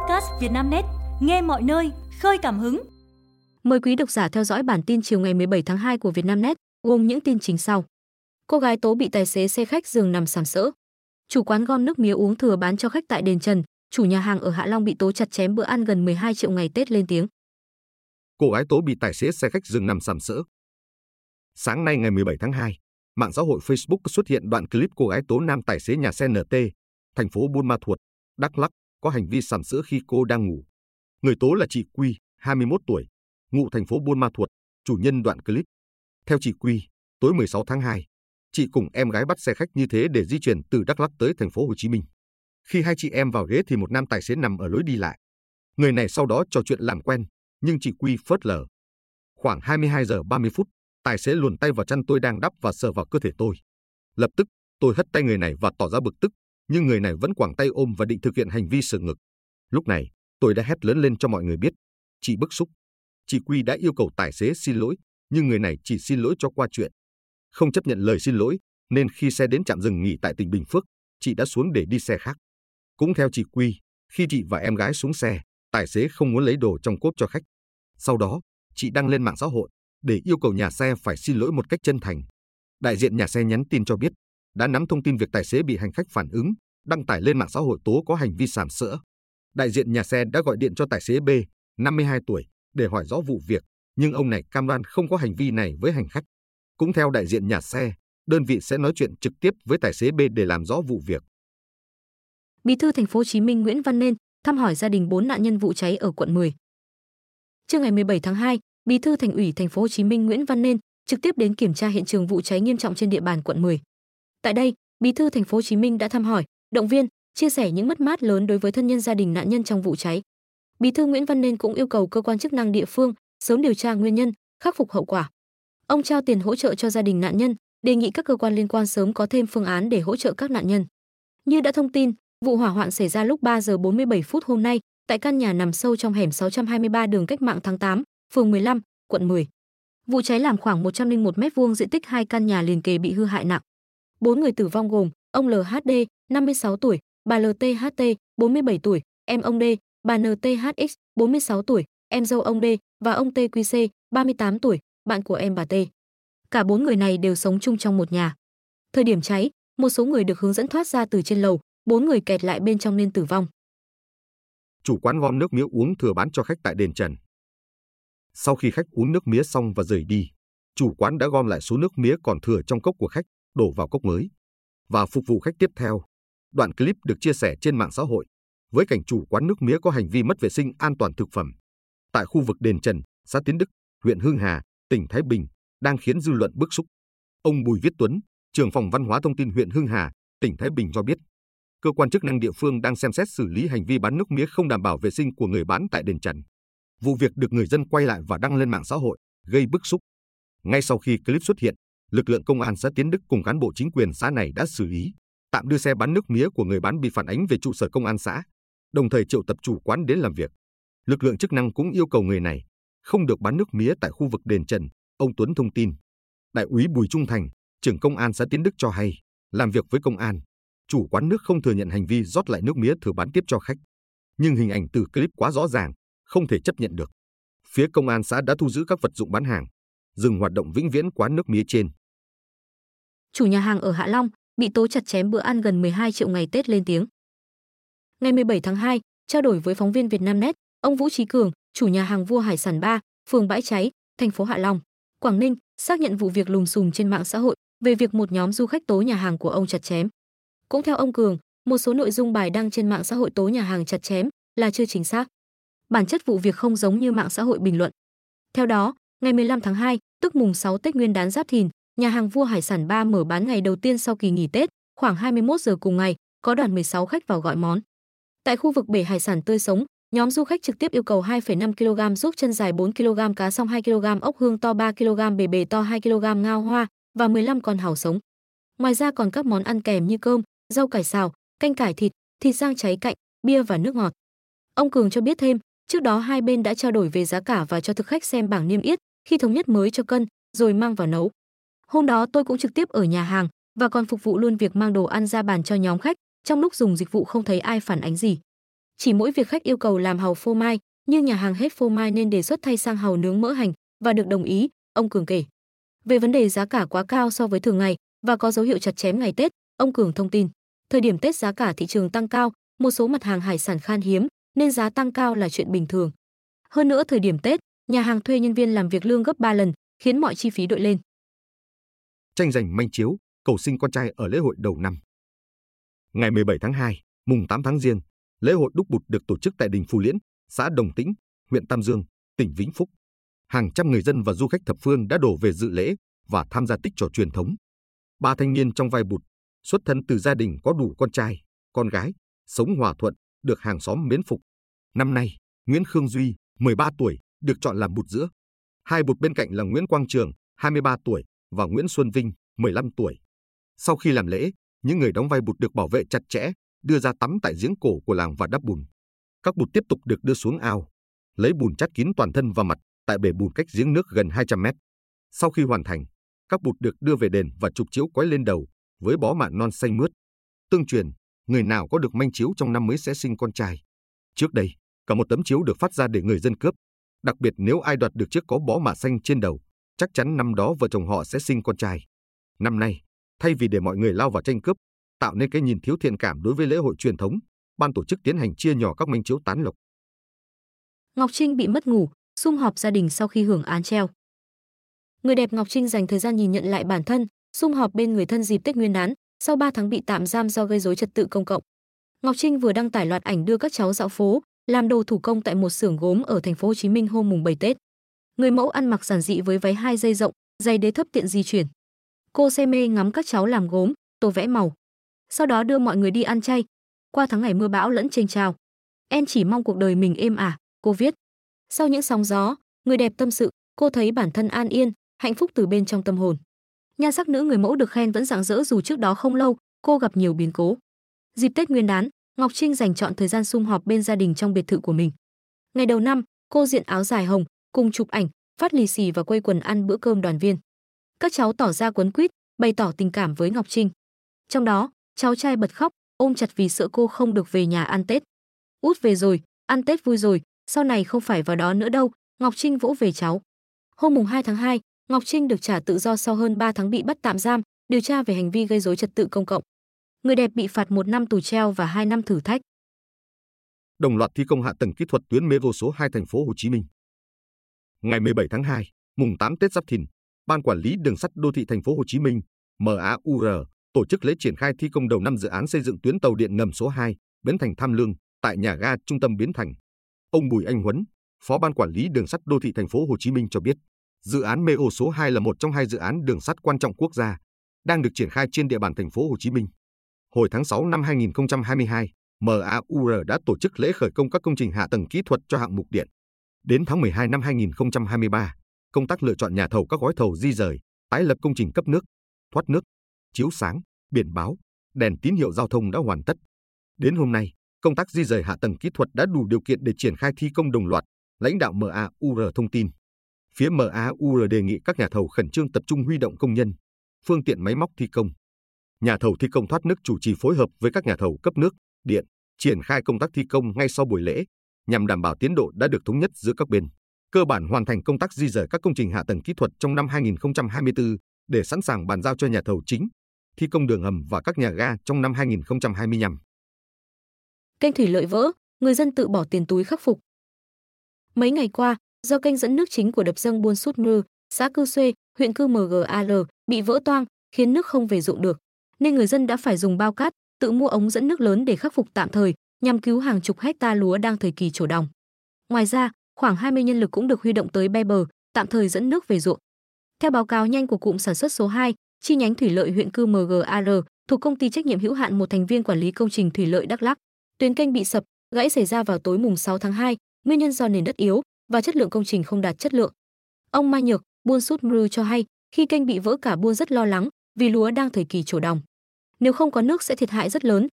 podcast Vietnamnet, nghe mọi nơi, khơi cảm hứng. Mời quý độc giả theo dõi bản tin chiều ngày 17 tháng 2 của Vietnamnet, gồm những tin chính sau. Cô gái tố bị tài xế xe khách giường nằm sàm sỡ. Chủ quán gom nước mía uống thừa bán cho khách tại đền Trần, chủ nhà hàng ở Hạ Long bị tố chặt chém bữa ăn gần 12 triệu ngày Tết lên tiếng. Cô gái tố bị tài xế xe khách dừng nằm sàm sỡ. Sáng nay ngày 17 tháng 2, mạng xã hội Facebook xuất hiện đoạn clip cô gái tố nam tài xế nhà xe NT, thành phố Buôn Ma Thuột, Đắk Lắk có hành vi sàm sỡ khi cô đang ngủ. Người tố là chị Quy, 21 tuổi, ngụ thành phố Buôn Ma Thuột, chủ nhân đoạn clip. Theo chị Quy, tối 16 tháng 2, chị cùng em gái bắt xe khách như thế để di chuyển từ Đắk Lắk tới thành phố Hồ Chí Minh. Khi hai chị em vào ghế thì một nam tài xế nằm ở lối đi lại. Người này sau đó trò chuyện làm quen, nhưng chị Quy phớt lờ. Khoảng 22 giờ 30 phút, tài xế luồn tay vào chăn tôi đang đắp và sờ vào cơ thể tôi. Lập tức, tôi hất tay người này và tỏ ra bực tức, nhưng người này vẫn quẳng tay ôm và định thực hiện hành vi sờ ngực. Lúc này, tôi đã hét lớn lên cho mọi người biết. Chị bức xúc. Chị Quy đã yêu cầu tài xế xin lỗi, nhưng người này chỉ xin lỗi cho qua chuyện. Không chấp nhận lời xin lỗi, nên khi xe đến trạm dừng nghỉ tại tỉnh Bình Phước, chị đã xuống để đi xe khác. Cũng theo chị Quy, khi chị và em gái xuống xe, tài xế không muốn lấy đồ trong cốp cho khách. Sau đó, chị đăng lên mạng xã hội để yêu cầu nhà xe phải xin lỗi một cách chân thành. Đại diện nhà xe nhắn tin cho biết, đã nắm thông tin việc tài xế bị hành khách phản ứng, đăng tải lên mạng xã hội tố có hành vi sàm sỡ. Đại diện nhà xe đã gọi điện cho tài xế B, 52 tuổi, để hỏi rõ vụ việc, nhưng ông này cam đoan không có hành vi này với hành khách. Cũng theo đại diện nhà xe, đơn vị sẽ nói chuyện trực tiếp với tài xế B để làm rõ vụ việc. Bí thư thành phố Hồ Chí Minh Nguyễn Văn Nên thăm hỏi gia đình 4 nạn nhân vụ cháy ở quận 10. Trưa ngày 17 tháng 2, Bí thư Thành ủy Thành phố Hồ Chí Minh Nguyễn Văn Nên trực tiếp đến kiểm tra hiện trường vụ cháy nghiêm trọng trên địa bàn quận 10. Tại đây, Bí thư Thành phố Hồ Chí Minh đã thăm hỏi, động viên, chia sẻ những mất mát lớn đối với thân nhân gia đình nạn nhân trong vụ cháy. Bí thư Nguyễn Văn Nên cũng yêu cầu cơ quan chức năng địa phương sớm điều tra nguyên nhân, khắc phục hậu quả. Ông trao tiền hỗ trợ cho gia đình nạn nhân, đề nghị các cơ quan liên quan sớm có thêm phương án để hỗ trợ các nạn nhân. Như đã thông tin, vụ hỏa hoạn xảy ra lúc 3 giờ 47 phút hôm nay tại căn nhà nằm sâu trong hẻm 623 đường Cách mạng tháng 8, phường 15, quận 10. Vụ cháy làm khoảng 101 m2 diện tích hai căn nhà liền kề bị hư hại nặng. Bốn người tử vong gồm ông LHD, 56 tuổi, bà LTHT, 47 tuổi, em ông D, bà NTHX, 46 tuổi, em dâu ông D và ông TQC, 38 tuổi, bạn của em bà T. Cả bốn người này đều sống chung trong một nhà. Thời điểm cháy, một số người được hướng dẫn thoát ra từ trên lầu, bốn người kẹt lại bên trong nên tử vong. Chủ quán gom nước mía uống thừa bán cho khách tại đền Trần. Sau khi khách uống nước mía xong và rời đi, chủ quán đã gom lại số nước mía còn thừa trong cốc của khách, đổ vào cốc mới và phục vụ khách tiếp theo. Đoạn clip được chia sẻ trên mạng xã hội với cảnh chủ quán nước mía có hành vi mất vệ sinh an toàn thực phẩm tại khu vực đền Trần, xã Tiến Đức, huyện Hưng Hà, tỉnh Thái Bình đang khiến dư luận bức xúc. Ông Bùi Viết Tuấn, trưởng phòng văn hóa thông tin huyện Hưng Hà, tỉnh Thái Bình cho biết, cơ quan chức năng địa phương đang xem xét xử lý hành vi bán nước mía không đảm bảo vệ sinh của người bán tại đền Trần. Vụ việc được người dân quay lại và đăng lên mạng xã hội, gây bức xúc. Ngay sau khi clip xuất hiện, lực lượng công an xã Tiến Đức cùng cán bộ chính quyền xã này đã xử lý, tạm đưa xe bán nước mía của người bán bị phản ánh về trụ sở công an xã, đồng thời triệu tập chủ quán đến làm việc. Lực lượng chức năng cũng yêu cầu người này không được bán nước mía tại khu vực đền Trần, ông Tuấn thông tin. Đại úy Bùi Trung Thành, trưởng công an xã Tiến Đức cho hay, làm việc với công an, chủ quán nước không thừa nhận hành vi rót lại nước mía thừa bán tiếp cho khách. Nhưng hình ảnh từ clip quá rõ ràng, không thể chấp nhận được. Phía công an xã đã thu giữ các vật dụng bán hàng, dừng hoạt động vĩnh viễn quán nước mía trên. Chủ nhà hàng ở Hạ Long bị tố chặt chém bữa ăn gần 12 triệu ngày Tết lên tiếng. Ngày 17 tháng 2, trao đổi với phóng viên Vietnamnet, ông Vũ Trí Cường, chủ nhà hàng Vua Hải sản 3, phường Bãi Cháy, thành phố Hạ Long, Quảng Ninh, xác nhận vụ việc lùm xùm trên mạng xã hội về việc một nhóm du khách tố nhà hàng của ông chặt chém. Cũng theo ông Cường, một số nội dung bài đăng trên mạng xã hội tố nhà hàng chặt chém là chưa chính xác. Bản chất vụ việc không giống như mạng xã hội bình luận. Theo đó, ngày 15 tháng 2, tức mùng 6 Tết Nguyên đán Giáp Thìn, nhà hàng Vua Hải sản 3 mở bán ngày đầu tiên sau kỳ nghỉ Tết, khoảng 21 giờ cùng ngày, có đoàn 16 khách vào gọi món. Tại khu vực bể hải sản tươi sống, nhóm du khách trực tiếp yêu cầu 2,5 kg ruốc chân dài 4 kg cá song 2 kg ốc hương to 3 kg bề bề to 2 kg ngao hoa và 15 con hàu sống. Ngoài ra còn các món ăn kèm như cơm, rau cải xào, canh cải thịt, thịt rang cháy cạnh, bia và nước ngọt. Ông Cường cho biết thêm, trước đó hai bên đã trao đổi về giá cả và cho thực khách xem bảng niêm yết, khi thống nhất mới cho cân, rồi mang vào nấu. Hôm đó tôi cũng trực tiếp ở nhà hàng và còn phục vụ luôn việc mang đồ ăn ra bàn cho nhóm khách, trong lúc dùng dịch vụ không thấy ai phản ánh gì. Chỉ mỗi việc khách yêu cầu làm hàu phô mai, nhưng nhà hàng hết phô mai nên đề xuất thay sang hàu nướng mỡ hành và được đồng ý, ông Cường kể. Về vấn đề giá cả quá cao so với thường ngày và có dấu hiệu chặt chém ngày Tết, ông Cường thông tin, thời điểm Tết giá cả thị trường tăng cao, một số mặt hàng hải sản khan hiếm nên giá tăng cao là chuyện bình thường. Hơn nữa thời điểm Tết, nhà hàng thuê nhân viên làm việc lương gấp 3 lần, khiến mọi chi phí đội lên. Tranh giành manh chiếu, cầu sinh con trai ở lễ hội đầu năm. Ngày 17 tháng 2, mùng 8 tháng Giêng, lễ hội đúc bụt được tổ chức tại đình Phù Liễn, xã Đồng Tĩnh, huyện Tam Dương, tỉnh Vĩnh Phúc. Hàng trăm người dân và du khách thập phương đã đổ về dự lễ và tham gia tích trò truyền thống. Ba thanh niên trong vai bụt, xuất thân từ gia đình có đủ con trai, con gái, sống hòa thuận, được hàng xóm mến phục. Năm nay, Nguyễn Khương Duy, 13 tuổi, được chọn làm bụt giữa. Hai bụt bên cạnh là Nguyễn Quang Trường, 23 tuổi, và Nguyễn Xuân Vinh, 15 tuổi. Sau khi làm lễ, những người đóng vai bụt được bảo vệ chặt chẽ, đưa ra tắm tại giếng cổ của làng và đắp bùn. Các bụt tiếp tục được đưa xuống ao, lấy bùn chát kín toàn thân và mặt tại bể bùn cách giếng nước gần 200 mét. Sau khi hoàn thành, các bụt được đưa về đền và trục chiếu quái lên đầu với bó mạ non xanh mướt. Tương truyền, người nào có được manh chiếu trong năm mới sẽ sinh con trai. Trước đây, cả một tấm chiếu được phát ra để người dân cướp. Đặc biệt nếu ai đoạt được chiếc có bó mạ xanh trên đầu, chắc chắn năm đó vợ chồng họ sẽ sinh con trai. Năm nay, thay vì để mọi người lao vào tranh cướp, tạo nên cái nhìn thiếu thiện cảm đối với lễ hội truyền thống, ban tổ chức tiến hành chia nhỏ các manh chiếu tán lộc. Ngọc Trinh bị mất ngủ, sum họp gia đình sau khi hưởng án treo. Người đẹp Ngọc Trinh dành thời gian nhìn nhận lại bản thân, sum họp bên người thân dịp Tết Nguyên đán, sau 3 tháng bị tạm giam do gây rối trật tự công cộng. Ngọc Trinh vừa đăng tải loạt ảnh đưa các cháu dạo phố, làm đồ thủ công tại một xưởng gốm ở thành phố Hồ Chí Minh hôm mùng 7 Tết. Người mẫu ăn mặc giản dị với váy hai dây rộng, giày đế thấp tiện di chuyển. Cô say mê ngắm các cháu làm gốm, tô vẽ màu. Sau đó đưa mọi người đi ăn chay. Qua tháng ngày mưa bão lẫn chênh trào, em chỉ mong cuộc đời mình êm ả, cô viết. Sau những sóng gió, người đẹp tâm sự, cô thấy bản thân an yên, hạnh phúc từ bên trong tâm hồn. Nhan sắc nữ người mẫu được khen vẫn rạng rỡ dù trước đó không lâu, cô gặp nhiều biến cố. Dịp Tết Nguyên đán, Ngọc Trinh dành chọn thời gian sum họp bên gia đình trong biệt thự của mình. Ngày đầu năm, cô diện áo dài hồng, cùng chụp ảnh, phát lì xì và quây quần ăn bữa cơm đoàn viên. Các cháu tỏ ra quấn quýt, bày tỏ tình cảm với Ngọc Trinh. Trong đó, cháu trai bật khóc, ôm chặt vì sợ cô không được về nhà ăn Tết. Út về rồi, ăn Tết vui rồi, sau này không phải vào đó nữa đâu, Ngọc Trinh vỗ về cháu. Hôm mùng 2 tháng 2, Ngọc Trinh được trả tự do sau hơn 3 tháng bị bắt tạm giam, điều tra về hành vi gây rối trật tự công cộng. Người đẹp bị phạt một năm tù treo và 2 năm thử thách. Đồng loạt thi công hạ tầng kỹ thuật tuyến metro số 2 thành phố Hồ Chí Minh. Ngày 17 tháng 2, mùng 8 Tết Giáp Thìn, Ban quản lý đường sắt đô thị thành phố Hồ Chí Minh, MAUR, tổ chức lễ triển khai thi công đầu năm dự án xây dựng tuyến tàu điện ngầm số 2, Bến Thành Tham Lương tại nhà ga trung tâm Bến Thành. Ông Bùi Anh Huấn, Phó Ban quản lý đường sắt đô thị thành phố Hồ Chí Minh cho biết, dự án MEO số 2 là một trong hai dự án đường sắt quan trọng quốc gia đang được triển khai trên địa bàn thành phố Hồ Chí Minh. Hồi tháng 6 năm 2022, MAUR đã tổ chức lễ khởi công các công trình hạ tầng kỹ thuật cho hạng mục điện. Đến tháng 12 năm 2023, công tác lựa chọn nhà thầu các gói thầu di rời, tái lập công trình cấp nước, thoát nước, chiếu sáng, biển báo, đèn tín hiệu giao thông đã hoàn tất. Đến hôm nay, công tác di rời hạ tầng kỹ thuật đã đủ điều kiện để triển khai thi công đồng loạt, lãnh đạo MAUR thông tin. Phía MAUR đề nghị các nhà thầu khẩn trương tập trung huy động công nhân, phương tiện máy móc thi công. Nhà thầu thi công thoát nước chủ trì phối hợp với các nhà thầu cấp nước, điện, triển khai công tác thi công ngay sau buổi lễ, nhằm đảm bảo tiến độ đã được thống nhất giữa các bên. Cơ bản hoàn thành công tác di rời các công trình hạ tầng kỹ thuật trong năm 2024 để sẵn sàng bàn giao cho nhà thầu chính, thi công đường hầm và các nhà ga trong năm 2025. Kênh thủy lợi vỡ, người dân tự bỏ tiền túi khắc phục. Mấy ngày qua, do kênh dẫn nước chính của đập dâng Buôn Sút Nư, xã Cư Xuê, huyện Cư MGAL bị vỡ toang, khiến nước không về ruộng được, nên người dân đã phải dùng bao cát, tự mua ống dẫn nước lớn để khắc phục tạm thời, nhằm cứu hàng chục hecta lúa đang thời kỳ trổ đồng. Ngoài ra, khoảng 20 nhân lực cũng được huy động tới be bờ, tạm thời dẫn nước về ruộng. Theo báo cáo nhanh của cụm sản xuất số 2, chi nhánh thủy lợi huyện Cư MGAR thuộc công ty trách nhiệm hữu hạn một thành viên quản lý công trình thủy lợi Đắk Lắk, tuyến kênh bị sập, gãy xảy ra vào tối mùng 6 tháng 2, nguyên nhân do nền đất yếu và chất lượng công trình không đạt chất lượng. Ông Mai Nhược, buôn sút Mru cho hay, khi kênh bị vỡ cả buôn rất lo lắng vì lúa đang thời kỳ trổ đồng. Nếu không có nước sẽ thiệt hại rất lớn.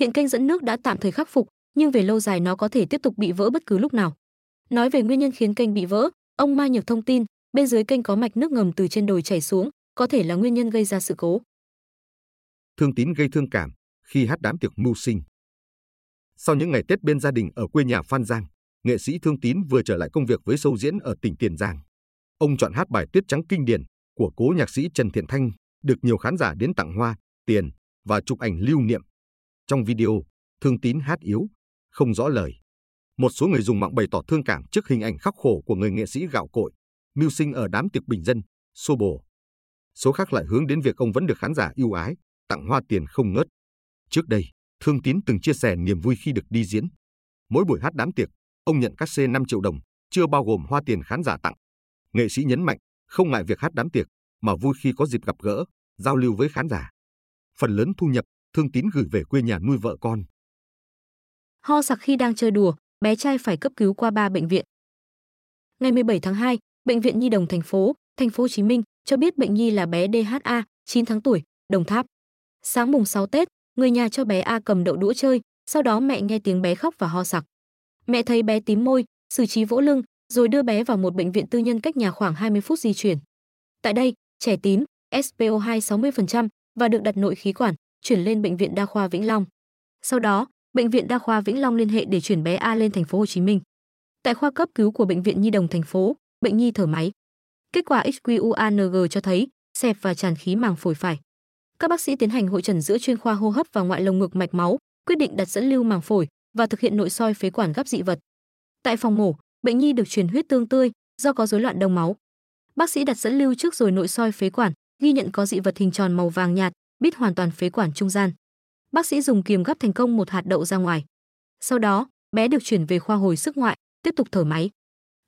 Hiện kênh dẫn nước đã tạm thời khắc phục, nhưng về lâu dài nó có thể tiếp tục bị vỡ bất cứ lúc nào. Nói về nguyên nhân khiến kênh bị vỡ, ông Mai Nhược thông tin, bên dưới kênh có mạch nước ngầm từ trên đồi chảy xuống, có thể là nguyên nhân gây ra sự cố. Thương tín gây thương cảm khi hát đám tiệc mưu sinh. Sau những ngày Tết bên gia đình ở quê nhà Phan Giang, nghệ sĩ Thương Tín vừa trở lại công việc với show diễn ở tỉnh Tiền Giang. Ông chọn hát bài Tuyết Trắng kinh điển của cố nhạc sĩ Trần Thiện Thanh, được nhiều khán giả đến tặng hoa, tiền và chụp ảnh lưu niệm. Trong video, Thương Tín hát yếu, không rõ lời. Một số người dùng mạng bày tỏ thương cảm trước hình ảnh khắc khổ của người nghệ sĩ gạo cội, mưu sinh ở đám tiệc bình dân, xô bồ. Số khác lại hướng đến việc ông vẫn được khán giả yêu ái, tặng hoa tiền không ngớt. Trước đây, Thương Tín từng chia sẻ niềm vui khi được đi diễn. Mỗi buổi hát đám tiệc, ông nhận các C 5 triệu đồng, chưa bao gồm hoa tiền khán giả tặng. Nghệ sĩ nhấn mạnh, không ngại việc hát đám tiệc, mà vui khi có dịp gặp gỡ, giao lưu với khán giả. Phần lớn thu nhập, Thương Tín gửi về quê nhà nuôi vợ con. Ho sặc khi đang chơi đùa, bé trai phải cấp cứu qua ba bệnh viện. Ngày 17 tháng 2, Bệnh viện Nhi đồng thành phố, thành phố Hồ Chí Minh cho biết bệnh nhi là bé DHA, 9 tháng tuổi, Đồng Tháp. Sáng mùng 6 Tết, người nhà cho bé A cầm đậu đũa chơi, sau đó mẹ nghe tiếng bé khóc và ho sặc. Mẹ thấy bé tím môi, xử trí vỗ lưng, rồi đưa bé vào một bệnh viện tư nhân cách nhà khoảng 20 phút di chuyển. Tại đây, trẻ tím, SPO2 60% và được đặt nội khí quản, chuyển lên bệnh viện đa khoa Vĩnh Long. Sau đó, bệnh viện đa khoa Vĩnh Long liên hệ để chuyển bé A lên thành phố Hồ Chí Minh. Tại khoa cấp cứu của bệnh viện Nhi đồng thành phố, bệnh nhi thở máy. Kết quả HQUANG cho thấy xẹp và tràn khí màng phổi phải. Các bác sĩ tiến hành hội trần giữa chuyên khoa hô hấp và ngoại lồng ngực mạch máu, quyết định đặt dẫn lưu màng phổi và thực hiện nội soi phế quản gấp dị vật. Tại phòng mổ, bệnh nhi được truyền huyết tương tươi do có rối loạn đông máu. Bác sĩ đặt dẫn lưu trước rồi nội soi phế quản, ghi nhận có dị vật hình tròn màu vàng nhạt, bít hoàn toàn phế quản trung gian. Bác sĩ dùng kiềm gắp thành công một hạt đậu ra ngoài. Sau đó, bé được chuyển về khoa hồi sức ngoại, tiếp tục thở máy.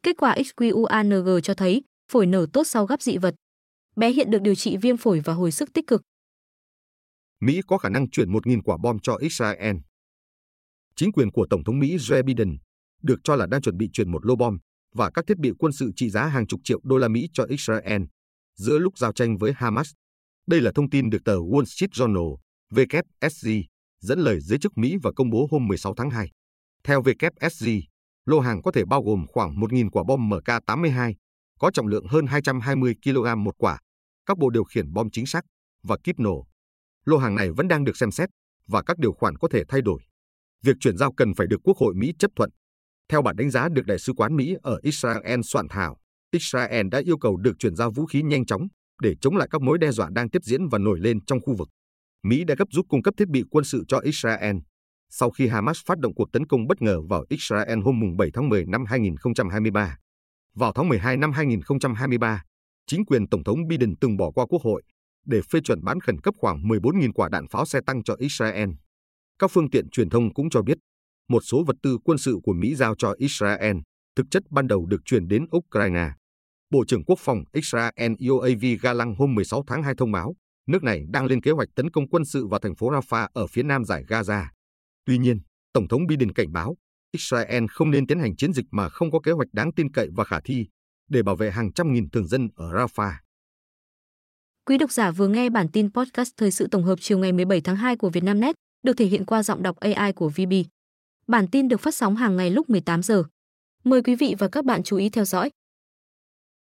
Kết quả XQUANG cho thấy phổi nở tốt sau gắp dị vật. Bé hiện được điều trị viêm phổi và hồi sức tích cực. Mỹ có khả năng chuyển 1.000 quả bom cho Israel. Chính quyền của Tổng thống Mỹ Joe Biden được cho là đang chuẩn bị chuyển một lô bom và các thiết bị quân sự trị giá hàng chục triệu đô la Mỹ cho Israel giữa lúc giao tranh với Hamas. Đây là thông tin được tờ Wall Street Journal, WSG, dẫn lời giới chức Mỹ và công bố hôm 16 tháng 2. Theo WSG, Lô hàng có thể bao gồm khoảng 1.000 quả bom MK82, có trọng lượng hơn 220 kg một quả, các bộ điều khiển bom chính xác và kíp nổ. Lô hàng này vẫn đang được xem xét và các điều khoản có thể thay đổi. Việc chuyển giao cần phải được Quốc hội Mỹ chấp thuận. Theo bản đánh giá được Đại sứ quán Mỹ ở Israel soạn thảo, Israel đã yêu cầu được chuyển giao vũ khí nhanh chóng để chống lại các mối đe dọa đang tiếp diễn và nổi lên trong khu vực. Mỹ đã gấp rút cung cấp thiết bị quân sự cho Israel sau khi Hamas phát động cuộc tấn công bất ngờ vào Israel hôm 7 tháng 10 năm 2023. Vào tháng 12 năm 2023, chính quyền Tổng thống Biden từng bỏ qua Quốc hội để phê chuẩn bán khẩn cấp khoảng 14.000 quả đạn pháo xe tăng cho Israel. Các phương tiện truyền thông cũng cho biết, một số vật tư quân sự của Mỹ giao cho Israel thực chất ban đầu được chuyển đến Ukraine. Bộ trưởng Quốc phòng Israel Yoav Galang hôm 16 tháng 2 thông báo, nước này đang lên kế hoạch tấn công quân sự vào thành phố Rafah ở phía nam giải Gaza. Tuy nhiên, Tổng thống Biden cảnh báo Israel không nên tiến hành chiến dịch mà không có kế hoạch đáng tin cậy và khả thi để bảo vệ hàng trăm nghìn thường dân ở Rafah. Quý độc giả vừa nghe bản tin podcast thời sự tổng hợp chiều ngày 17 tháng 2 của Vietnamnet, được thể hiện qua giọng đọc AI của VB. Bản tin được phát sóng hàng ngày lúc 18 giờ. Mời quý vị và các bạn chú ý theo dõi.